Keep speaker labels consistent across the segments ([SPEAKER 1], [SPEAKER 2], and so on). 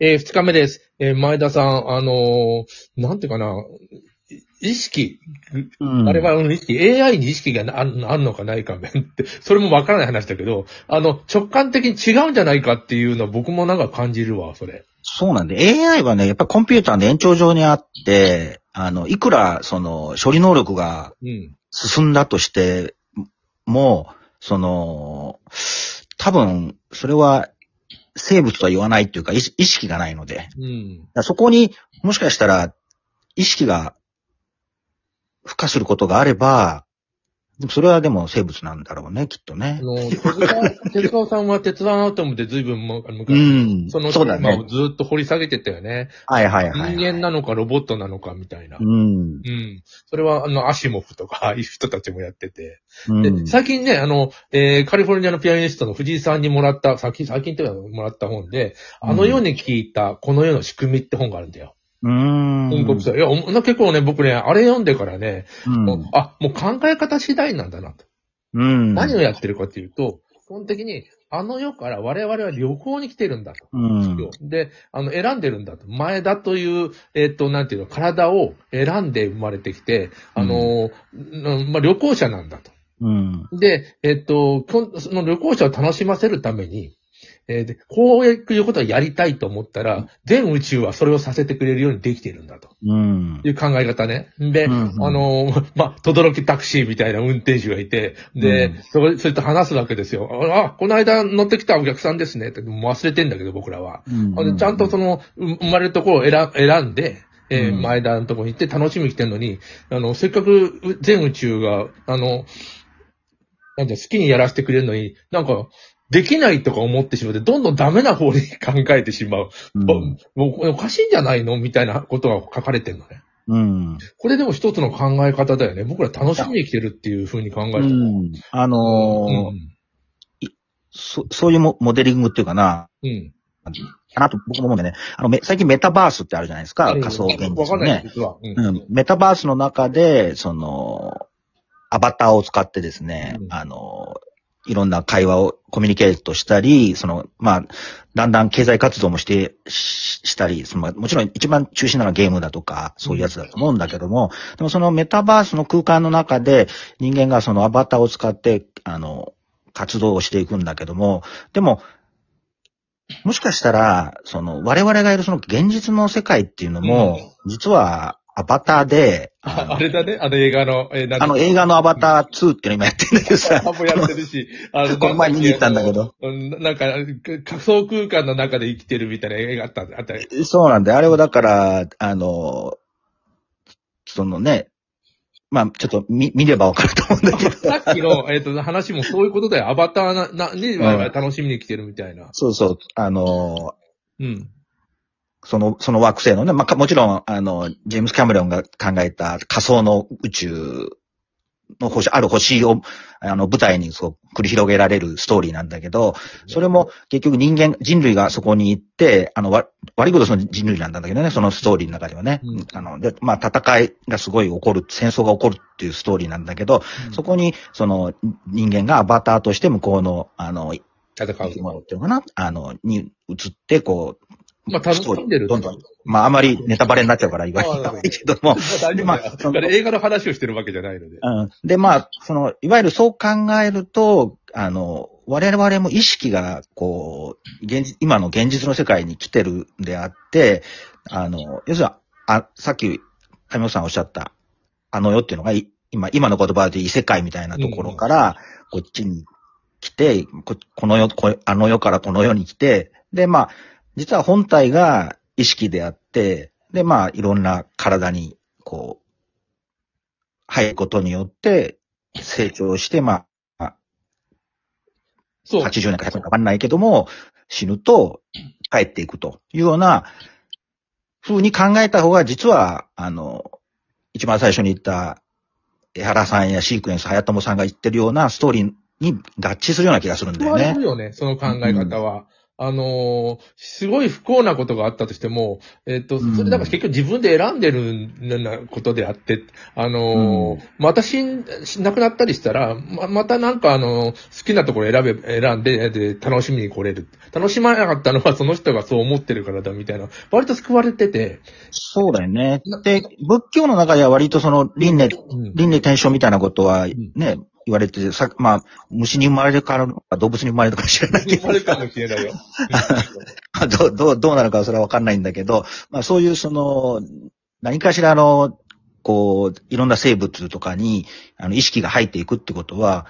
[SPEAKER 1] えー二日目です。えー前田さん、あのーなんていうかな、意識、
[SPEAKER 2] うん
[SPEAKER 1] 我々の意識、AI に意識があるあるのかないか面って、それもわからない話だけど、あの、直感的に違うんじゃないかっていうのは僕もなんか感じるわ、それ。
[SPEAKER 2] そうなんで、AI はね、やっぱりコンピューターの延長上にあって、あの、いくら、その、処理能力が
[SPEAKER 1] うん。
[SPEAKER 2] 進んだとしても、その、多分、それは生物とは言わないっていうか、意識がないので、
[SPEAKER 1] うん。
[SPEAKER 2] らそこにもしかしたら意識が付加することがあれば、でもそれはでも生物なんだろうね、きっとね
[SPEAKER 1] あ。の、手塚手塚さんは鉄腕アトムで随分も昔、
[SPEAKER 2] うん。
[SPEAKER 1] そのテーマを
[SPEAKER 2] ね。
[SPEAKER 1] ずっと掘り下げてたよね。
[SPEAKER 2] はいはいはい、はい。
[SPEAKER 1] 人間なのかロボットなのかみたいな。
[SPEAKER 2] うん。
[SPEAKER 1] うん。それは、あの、アシモフとか、ああいう人たちもやってて。で、
[SPEAKER 2] うん。
[SPEAKER 1] 最近ね、あの、えーカリフォルニアのピアニストの藤井さんにもらった、最近、最近っていうかもらった本で、あの世に聞いた、この世の仕組みって本があるんだよ。
[SPEAKER 2] うん。
[SPEAKER 1] 文国さん。いや、結構ね、僕ね、あれ読んでからね、
[SPEAKER 2] うん
[SPEAKER 1] あ、もう考え方次第なんだなと。
[SPEAKER 2] うん。
[SPEAKER 1] 何をやってるかっていうと、基本的に、あの世から我々は旅行に来てるんだと。
[SPEAKER 2] うん。
[SPEAKER 1] で、あの、選んでるんだと。前田という、えっ、と、なんていうの、体を選んで生まれてきて、あの、うんまあ、旅行者なんだと。
[SPEAKER 2] うん。
[SPEAKER 1] で、えっ、と、こんその旅行者を楽しませるために、えーでこういうことをやりたいと思ったら、全宇宙はそれをさせてくれるようにできてるんだと
[SPEAKER 2] うん。
[SPEAKER 1] いう考え方ね。で、
[SPEAKER 2] うん
[SPEAKER 1] あの、まあ、とどろきタクシーみたいな運転手がいて、で、
[SPEAKER 2] うん
[SPEAKER 1] それ、それと話すわけですよ。あ、あこの間乗ってきたお客さんですねって、もう忘れてんだけど、僕らは。あでちゃんとその、う生まれるところを選選んで、えー
[SPEAKER 2] うん
[SPEAKER 1] 前田のところに行って楽しみに来てるのに、あの、せっかくう全宇宙が、あの、なんだ、好きにやらせてくれるのに、なんか、できないとか思ってしまって、どんどんダメな方に考えてしまう。
[SPEAKER 2] うん
[SPEAKER 1] もうおかしいんじゃないの？みたいなことが書かれてるのね。
[SPEAKER 2] うん。
[SPEAKER 1] これでも一つの考え方だよね。僕ら楽しみに来てるっていう風に考えてる。
[SPEAKER 2] うん。あのー
[SPEAKER 1] うん
[SPEAKER 2] そ、そういうモモデリングっていうかな、
[SPEAKER 1] うん。
[SPEAKER 2] かなと僕も思うんだよね。あの、め最近メタバースってあるじゃないですか？
[SPEAKER 1] うん
[SPEAKER 2] 仮想現実の
[SPEAKER 1] わかんない。うん
[SPEAKER 2] うん。メタバースの中で、その、アバターを使ってですね、
[SPEAKER 1] うん
[SPEAKER 2] あの、いろんな会話をコミュニケートしたり、その、まあ、だんだん経済活動もして、ししたり、その、まあもちろん一番中心なのはゲームだとか、そういうやつだと思うんだけども、でもそのメタバースの空間の中で人間がそのアバターを使って、あの、活動をしていくんだけども、でも、もしかしたら、その、我々がいるその現実の世界っていうのも、実はアバターで、あの
[SPEAKER 1] あれだね、あの映画の、えーなんか
[SPEAKER 2] あの映画のアバター2っていうの今やってるんだけどさ、
[SPEAKER 1] あもうやってるし、あの、
[SPEAKER 2] この前見に行ったんだけど。
[SPEAKER 1] うんなんか、仮想空間の中で生きてるみたいな映画あった、あった。
[SPEAKER 2] そうなんだよ。あれはだから、あの、そのね、まあちょっと見見ればわかると思うんだけど。
[SPEAKER 1] さっきの、えっ、と、話もそういうことだよ。アバターな、な、に、
[SPEAKER 2] ん
[SPEAKER 1] 我々楽しみに来てるみたいな。
[SPEAKER 2] そうそう、あの、
[SPEAKER 1] うん。
[SPEAKER 2] その、その惑星のね、まあかもちろん、あの、ジェームス・キャメロンが考えた仮想の宇宙の星、ある星を、あの、舞台にそう繰り広げられるストーリーなんだけど、それも結局人間、人類がそこに行って、あの、わ悪いことその人類なんだけどね、そのストーリーの中ではね。
[SPEAKER 1] うん
[SPEAKER 2] あの、で、まあ、戦いがすごい起こる、戦争が起こるっていうストーリーなんだけど、そこに、その、人間がアバターとして向こうの、あの、
[SPEAKER 1] 戦う。
[SPEAKER 2] 物っていうのかな？あの、に移って、こう、
[SPEAKER 1] まあ、楽しんでる。
[SPEAKER 2] どんどんまあ、あまりネタバレになっちゃうから言わないけども、
[SPEAKER 1] 大丈夫
[SPEAKER 2] まあその
[SPEAKER 1] 映画の話をしてるわけじゃないので。
[SPEAKER 2] うん。で、まあ、その、いわゆるそう考えると、あの、我々も意識が、こう、現実、今の現実の世界に来てるんであって、あの、要するに、あ、さっき、上本さんおっしゃった、あの世っていうのが、い今、今の言葉で異世界みたいなところから、こっちに来て、ここの世、こあの世からこの世に来て、で、まあ、実は本体が意識であって、で、まあ、いろんな体に、こう、入ることによって、成長して、まあ、
[SPEAKER 1] そう。
[SPEAKER 2] 80年か100年かわかんないけども、死ぬと帰っていくというような風に考えた方が、実は、あの、一番最初に言った、江原さんやシークエンス、早友さんが言ってるようなストーリーに合致するような気がするんだよね
[SPEAKER 1] 変わる。よね、その考え方は。あのーすごい不幸なことがあったとしても、えっ、と、
[SPEAKER 2] うん。
[SPEAKER 1] それだから結局自分で選んでるなことであって、あのーまた死ん、亡くなったりしたら、ま、またなんかあのー好きなところ選べ、選んで、で、楽しみに来れる。楽しまなかったのはその人がそう思ってるからだみたいな、割と救われてて、
[SPEAKER 2] そうだよね。で、仏教の中では割とその輪廻、
[SPEAKER 1] うん。
[SPEAKER 2] 輪廻転生みたいなことはね、言われてて、さまあ、虫に生まれるか動物に生まれるか知らないけど
[SPEAKER 1] 生ま、れるかもしれないよ。
[SPEAKER 2] ま あどう、どう、どうなるかはそれはわかんないんだけど、まあそういうその、何かしらの、こう、いろんな生物とかに、あの、意識が入っていくってことは、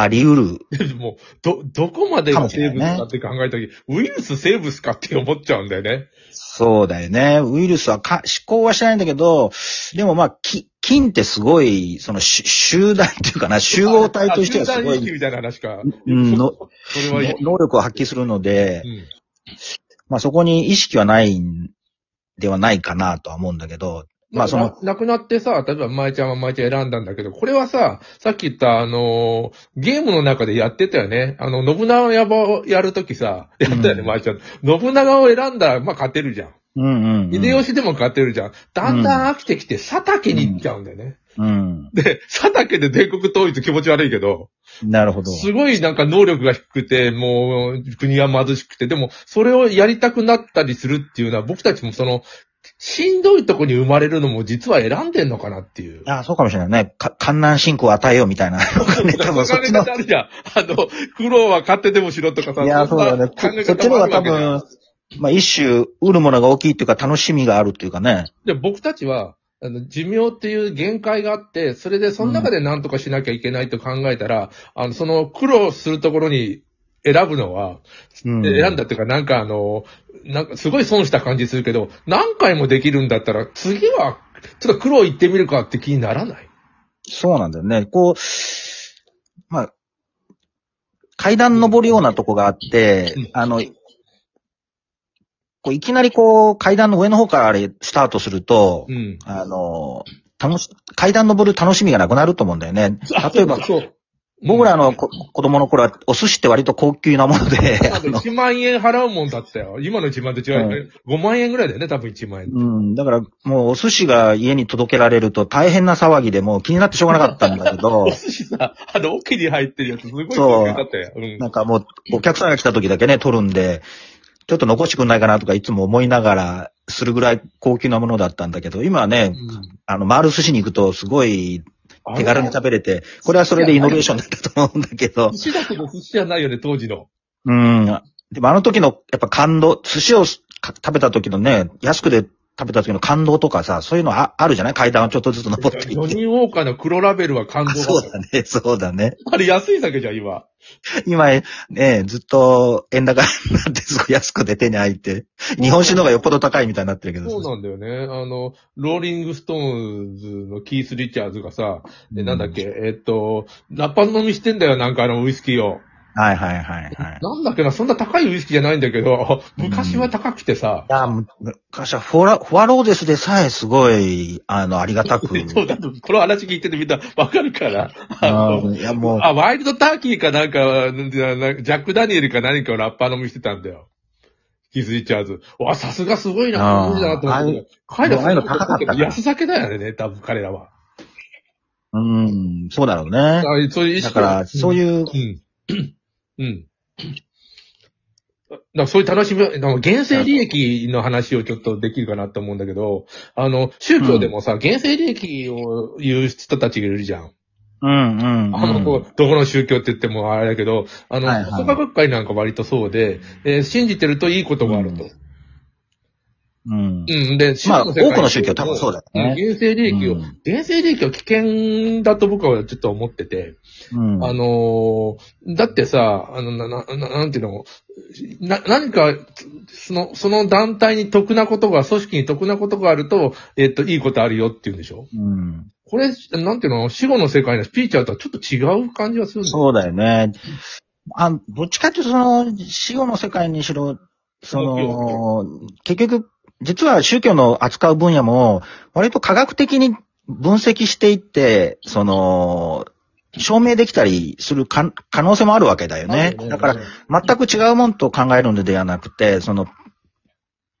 [SPEAKER 2] あり得る。
[SPEAKER 1] で も、ど、どこまでが
[SPEAKER 2] かもしれないね
[SPEAKER 1] 生物かって考えたとき、ウイルス生物かって思っちゃうんだよね。
[SPEAKER 2] そうだよね。ウイルスはか、思考はしてないんだけど、でもまあ、き菌ってすごい、その、し集団っていうかな、集合体としてはすご
[SPEAKER 1] 集団意識みたいな話か。
[SPEAKER 2] うんの
[SPEAKER 1] それはいい。
[SPEAKER 2] 能力を発揮するので
[SPEAKER 1] う、ん
[SPEAKER 2] まあそこに意識はないんではないかなとは思うんだけど、まあその、
[SPEAKER 1] な亡くなってさ、例えば舞ちゃんは舞ちゃん選んだんだけど、これはさ、さっき言ったあのーゲームの中でやってたよね。あの、信長やばをやるときさ、やったよね、
[SPEAKER 2] うん
[SPEAKER 1] 舞ちゃん。信長を選んだら、まあ勝てるじゃん。
[SPEAKER 2] うんうん、うん。
[SPEAKER 1] 秀吉でも勝てるじゃん。だんだん飽きてきて、佐竹に行っちゃうんだよね。
[SPEAKER 2] うん。
[SPEAKER 1] で、佐竹で全国統一気持ち悪いけど、
[SPEAKER 2] なるほど。
[SPEAKER 1] すごいなんか能力が低くて、もう国は貧しくて、でもそれをやりたくなったりするっていうのは僕たちもその、しんどいとこに生まれるのも実は選んでんのかなっていう。
[SPEAKER 2] あそうかもしれないね。か、観難信仰を与えようみたいな。ね、多分そっちの。
[SPEAKER 1] 考え方あるじゃん。あの、苦労は勝手でもしろとかさ。
[SPEAKER 2] いや、そうだね。そっちの方が多分、まあ一種、売るものが大きいっていうか楽しみがあるっていうかね。
[SPEAKER 1] で、僕たちは、あの、寿命っていう限界があって、それでその中で何とかしなきゃいけないと考えたら、あの、その苦労するところに選ぶのは、
[SPEAKER 2] うん
[SPEAKER 1] 選んだっていうか、なんかあの、なんかすごい損した感じするけど、何回もできるんだったら、次は、ちょっと苦労行ってみるかって気にならない？
[SPEAKER 2] そうなんだよね。こう、まあ、階段登るようなとこがあって、
[SPEAKER 1] うん
[SPEAKER 2] あの、こういきなりこう階段の上の方からあれスタートすると、
[SPEAKER 1] うん。
[SPEAKER 2] あの、楽し、階段登る楽しみがなくなると思うんだよね。例えば、
[SPEAKER 1] そう。
[SPEAKER 2] 僕らのこ子供の頃はお寿司って割と高級なもので、
[SPEAKER 1] あと1万円払うもんだったよ。今の1万と違うよね。5万円ぐらいだよね、多分1万円。
[SPEAKER 2] うん、だからもうお寿司が家に届けられると大変な騒ぎでもう気になってしょうがなかったんだけど
[SPEAKER 1] お、寿司さ、あの、桶に入ってるやつ、すごい高級だったよ。うん。
[SPEAKER 2] なんかもうお客さんが来た時だけね、取るんで、ちょっと残してくんないかなとかいつも思いながらするぐらい高級なものだったんだけど、今はね、あの、回る寿司に行くとすごい手軽に食べれて、これはそれでイノベーションだったと思うんだけど、
[SPEAKER 1] 寿司だけど寿司じゃないよね、当時の。
[SPEAKER 2] うん。でもあの時のやっぱ感動、寿司をか食べた時のね、安くで食べた時の感動とかさ、そういうのああるじゃない？階段をちょっとずつ登っていって。
[SPEAKER 1] ジョニーウォーカーの黒ラベルは感動
[SPEAKER 2] あそうだね、そうだね。
[SPEAKER 1] あれ安い酒じゃん、今。
[SPEAKER 2] 今、ね、ずっと円高になってすごい安くで手に入って、日本酒の方がよっぽど高いみたいになってるけど
[SPEAKER 1] そうなんだよね。あの、ローリングストーンズのキース・リチャーズがさ、でなんだっけ、えっと、ラッパ飲みしてんだよ、なんかあのウイスキーを。
[SPEAKER 2] はいはいはいはい。
[SPEAKER 1] なんだっけな、そんな高いウイスキーじゃないんだけど、昔は高くてさ、
[SPEAKER 2] いや、む昔はフォラ、フォアローゼスでさえすごい、あの、ありがたく。
[SPEAKER 1] そうだと、この話聞いててみんなわかるから。あ
[SPEAKER 2] あ
[SPEAKER 1] の
[SPEAKER 2] ーいや、もう、
[SPEAKER 1] あ、ワイルドターキーかなんか、ジャック・ダニエルか何かをラッパー飲みしてたんだよ。キース・リチャーズ。わ、さすがすごいな、すごいなと思って。彼ら
[SPEAKER 2] ああいうの高かった
[SPEAKER 1] 安酒だよね、多分彼らは。
[SPEAKER 2] うん、そうだろうね。
[SPEAKER 1] あそういう意識
[SPEAKER 2] だから、そういう、
[SPEAKER 1] うん。うん。だからそういう楽しみ、だから原生利益の話をちょっとできるかなと思うんだけど、あの、宗教でもさ、原生利益を言う人たちがいるじゃん。
[SPEAKER 2] うん、うん。
[SPEAKER 1] あの、こうどこの宗教って言ってもあれだけど、あの、
[SPEAKER 2] はいはい
[SPEAKER 1] 学会なんか割とそうで、えー信じてるといいことがあると。
[SPEAKER 2] うん。
[SPEAKER 1] うん。で、
[SPEAKER 2] まあ多くの宗教多分そうだよね
[SPEAKER 1] ん原生利益を、
[SPEAKER 2] うん
[SPEAKER 1] 原生利益は危険だと僕はちょっと思ってて、
[SPEAKER 2] うん。
[SPEAKER 1] あのーだってさ、あの、な、な、ななんていうの、な、何か、その、その団体に得なことが、組織に得なことがあると、えっと、いいことあるよって言うんでしょ？
[SPEAKER 2] うん。
[SPEAKER 1] これ、なんていうの、死後の世界のスピーチャーとはちょっと違う感じがするんだよ
[SPEAKER 2] そうだよね。あ、どっちかっていうと、その、死後の世界にしろ、その、結局、実は宗教の扱う分野も、割と科学的に分析していって、その、証明できたりするか可能性もあるわけだよね。だから、、全く違うもんと考えるのではなくて、その、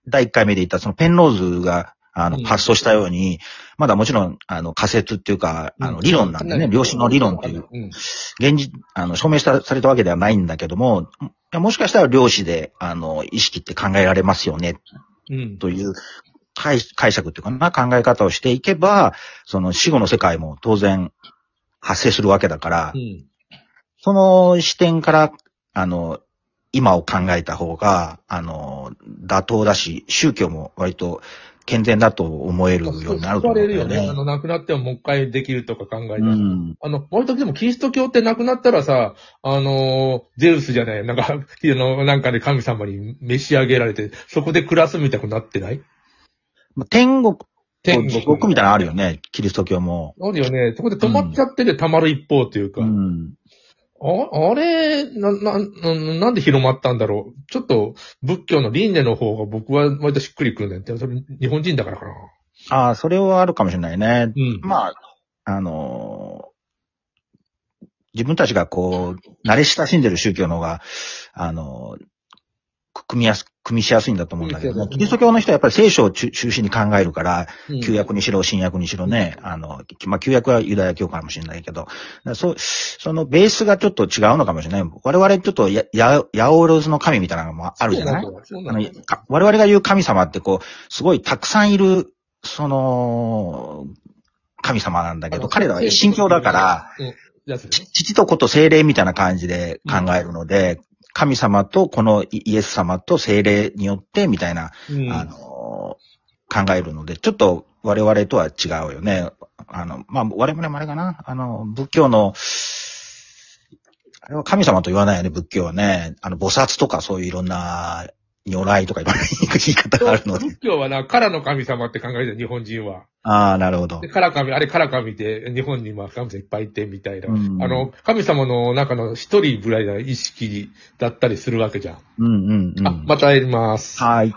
[SPEAKER 2] 第1回目で言ったそのペンローズが、あの
[SPEAKER 1] うん、
[SPEAKER 2] 発想したように、まだもちろん、あの、仮説っていうか、あの、理論なんだよね。量子の理論っていう、
[SPEAKER 1] うん。
[SPEAKER 2] 現実、あの、証明したされたわけではないんだけども、もしかしたら量子で、あの、意識って考えられますよね、
[SPEAKER 1] うん。
[SPEAKER 2] という解解釈っていうかな、考え方をしていけば、その死後の世界も当然発生するわけだから、
[SPEAKER 1] うん。
[SPEAKER 2] その視点から、あの、今を考えた方が、あの、妥当だし、宗教も割と健全だと思えるようになると思うんだよ
[SPEAKER 1] れるよね。あ
[SPEAKER 2] ね。
[SPEAKER 1] の、亡くなってももう一回できるとか考えたら。
[SPEAKER 2] うん。
[SPEAKER 1] あの、割とでもキリスト教って亡くなったらさ、あのー、ゼウスじゃない、なんか、あの、なんかで神様に召し上げられて、そこで暮らすみたくなってない？
[SPEAKER 2] まあ天国と
[SPEAKER 1] 天
[SPEAKER 2] 地獄みたいなのあるよね、キリスト教も。
[SPEAKER 1] あるよね。そこで止まっちゃってて溜まる一方というか。
[SPEAKER 2] うん。
[SPEAKER 1] ああれな、な、ななんで広まったんだろう？ちょっと仏教の輪廻の方が僕は割としっくりくるんだよって。それ日本人だからかな。
[SPEAKER 2] ああ、それはあるかもしれないね。
[SPEAKER 1] うん。
[SPEAKER 2] まあ、あのー自分たちがこう、慣れ親しんでる宗教の方が、あの組みやす、組みしやすいんだと思うんだけどね。
[SPEAKER 1] 組みしやすい
[SPEAKER 2] キリスト教の人はやっぱり聖書を中中心に考えるから、
[SPEAKER 1] うん。
[SPEAKER 2] 旧約にしろ、新約にしろね、あの、まあ、旧約はユダヤ教かもしれないけど、そう、そのベースがちょっと違うのかもしれない。我々ちょっとや、や、ヤオロズの神みたいなのもあるじゃない？あの我々が言う神様ってこう、すごいたくさんいる、その、神様なんだけど、彼らは一神教だから、父と子と精霊みたいな感じで考えるので、神様とこのイイエス様と精霊によってみたいな、
[SPEAKER 1] うん。
[SPEAKER 2] あの、考えるので、ちょっと我々とは違うよね。あの、まあ、我々もあれかな。あの、仏教の、あれは神様と言わないよね、仏教はね。あの、菩薩とかそういういろんな、如来とかいろんな言い方があるので。
[SPEAKER 1] 仏教はな、カラの神様って考えてる日本人は。
[SPEAKER 2] ああ、なるほど
[SPEAKER 1] で、。カラ神、あれカラ神って日本にまあ神様いっぱいいてみたいな。
[SPEAKER 2] うん
[SPEAKER 1] あの、神様の中の一人ぐらいな意識だったりするわけじゃん。
[SPEAKER 2] うんうんうん。
[SPEAKER 1] あ、またやります。
[SPEAKER 2] はい。